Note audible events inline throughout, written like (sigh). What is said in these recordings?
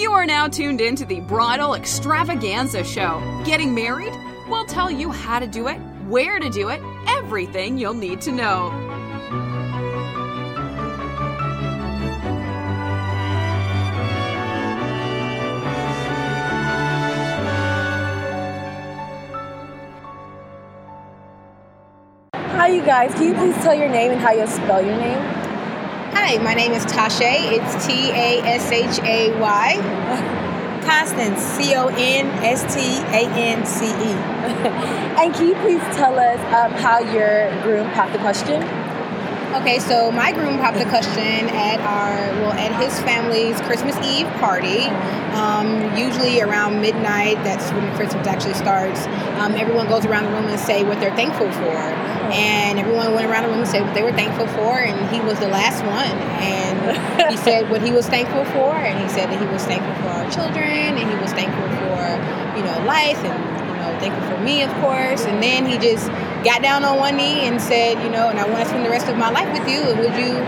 You are now tuned in to the Bridal Extravaganza Show. Getting married? We'll tell you how to do it, where to do it, everything you'll need to know. Hi, you guys. Can you please tell your name and how you spell your name? Hi, my name is Tashay. It's T A S H A Y. Constance, C O N S T A N C E. (laughs) And can you please tell us um, how your groom popped the question? Okay, so my groom popped the question at our, well, at his family's Christmas Eve party. Um, usually around midnight, that's when Christmas actually starts. Um, everyone goes around the room and say what they're thankful for. And everyone went around the room and said what they were thankful for, and he was the last one. And he (laughs) said what he was thankful for, and he said that he was thankful for our children, and he was thankful for, you know, life, and, you thankful for me, of course. And then he just got down on one knee and said, you know, and I want to spend the rest of my life with you, and would you,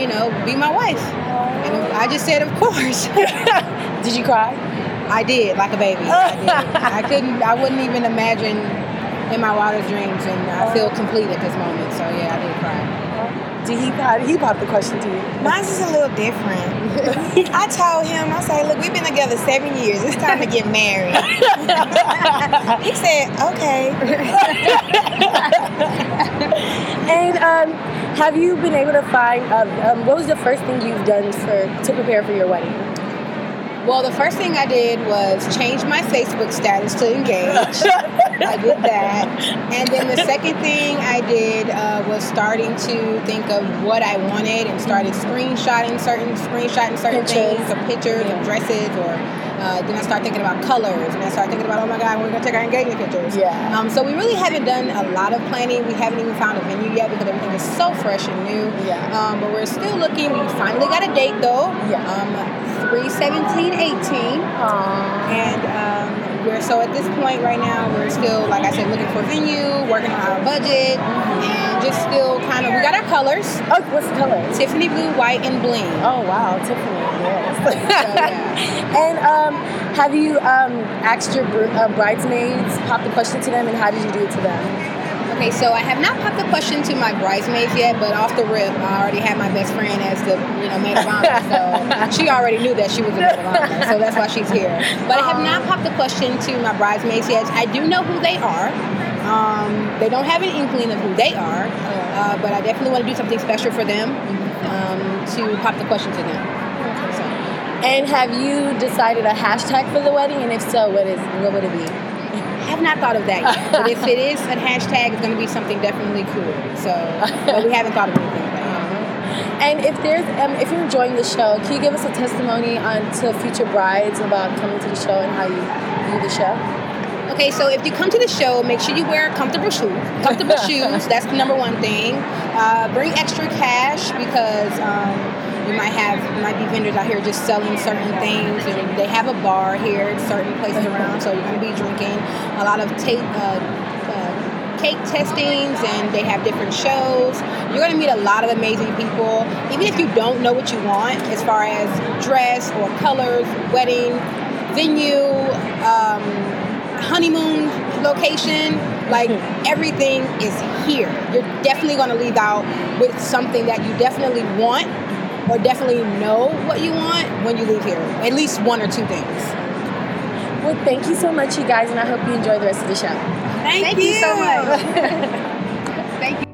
you know, be my wife? And I just said, of course. (laughs) Did you cry? I did, like a baby. I did. (laughs) I couldn't, I wouldn't even imagine in my wildest dreams, and I feel complete at this moment. So yeah, I did cry. Did he did he pop the question to you? Mine's is a little different. I told him, I said, look, we've been together seven years. It's time to get married. (laughs) he said, okay. (laughs) And um, have you been able to find um, um, what was the first thing you've done for to prepare for your wedding? Well, the first thing I did was change my Facebook status to engage. (laughs) (laughs) I did that. And then the (laughs) second thing I did uh, was starting to think of what I wanted and started screenshotting certain screenshotting certain Pictures. things, or pictures, or dresses, or uh, then I started thinking about colors, and I started thinking about, oh my God, we're gonna take our engagement pictures. Yeah. Um, so we really haven't done a lot of planning. We haven't even found a venue yet because everything is so fresh and new. Yeah. Um, but we're still looking. We finally got a date though. Yeah. Um, 3 17 18 Aww. and um, we're so at this point right now we're still like i said looking for venue working on our budget and just still kind of we got our colors Oh, what's the color? tiffany blue white and bling Oh wow, Tiffany. Yes. (laughs) yeah. (laughs) and um, have you um, asked your br- uh, bridesmaids, pop the question to them, and how did you do it to them? Okay so i have not popped the question to my bridesmaids yet but off the rip i already had my best friend as the you know maid of honor so (laughs) she already knew that she was the maid of honor so that's why she's here but i have not popped the question to my bridesmaids yet i do know who they are um, they don't have an inkling of who they are uh, but i definitely want to do something special for them um, to pop the question to them. And have you decided a hashtag for the wedding? And if so, what is what would it be? I have not thought of that yet, but if it is a hashtag, it's going to be something definitely cool. So, but we haven't thought of anything. That. And if there's um, if you're enjoying the show, can you give us a testimony on to future brides about coming to the show and how you view the show? Okay, so if you come to the show, make sure you wear comfortable shoes. Comfortable (laughs) shoes, that's the number one thing. Uh, bring extra cash because um, you might have might be vendors out here just selling certain things, and they have a bar here at certain places around. So you're going to be drinking a lot of tape. Uh, uh, cake testings and they have different shows you're going to meet a lot of amazing people even if you don't know what you want as far as dress or colors wedding venue um, honeymoon location like (laughs) everything is here you're definitely going to leave out with something that you definitely want or definitely know what you want when you leave here at least one or two things Well, thank you so much, you guys, and I hope you enjoy the rest of the show. thank, you so much (laughs) thank you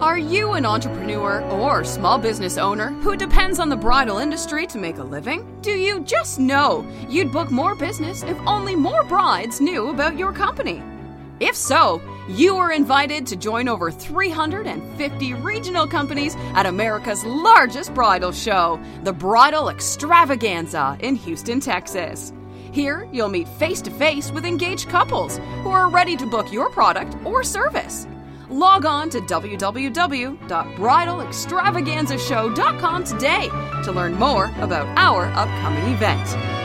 Are you an entrepreneur or small business owner who depends on the bridal industry to make a living? Do you just know you'd book more business if only more brides knew about your company? If so, you are invited to join over 350 regional companies at America's largest bridal show, the Bridal Extravaganza in Houston, Texas. Here, you'll meet face to face with engaged couples who are ready to book your product or service. Log on to www.bridalextravaganzashow.com today to learn more about our upcoming event.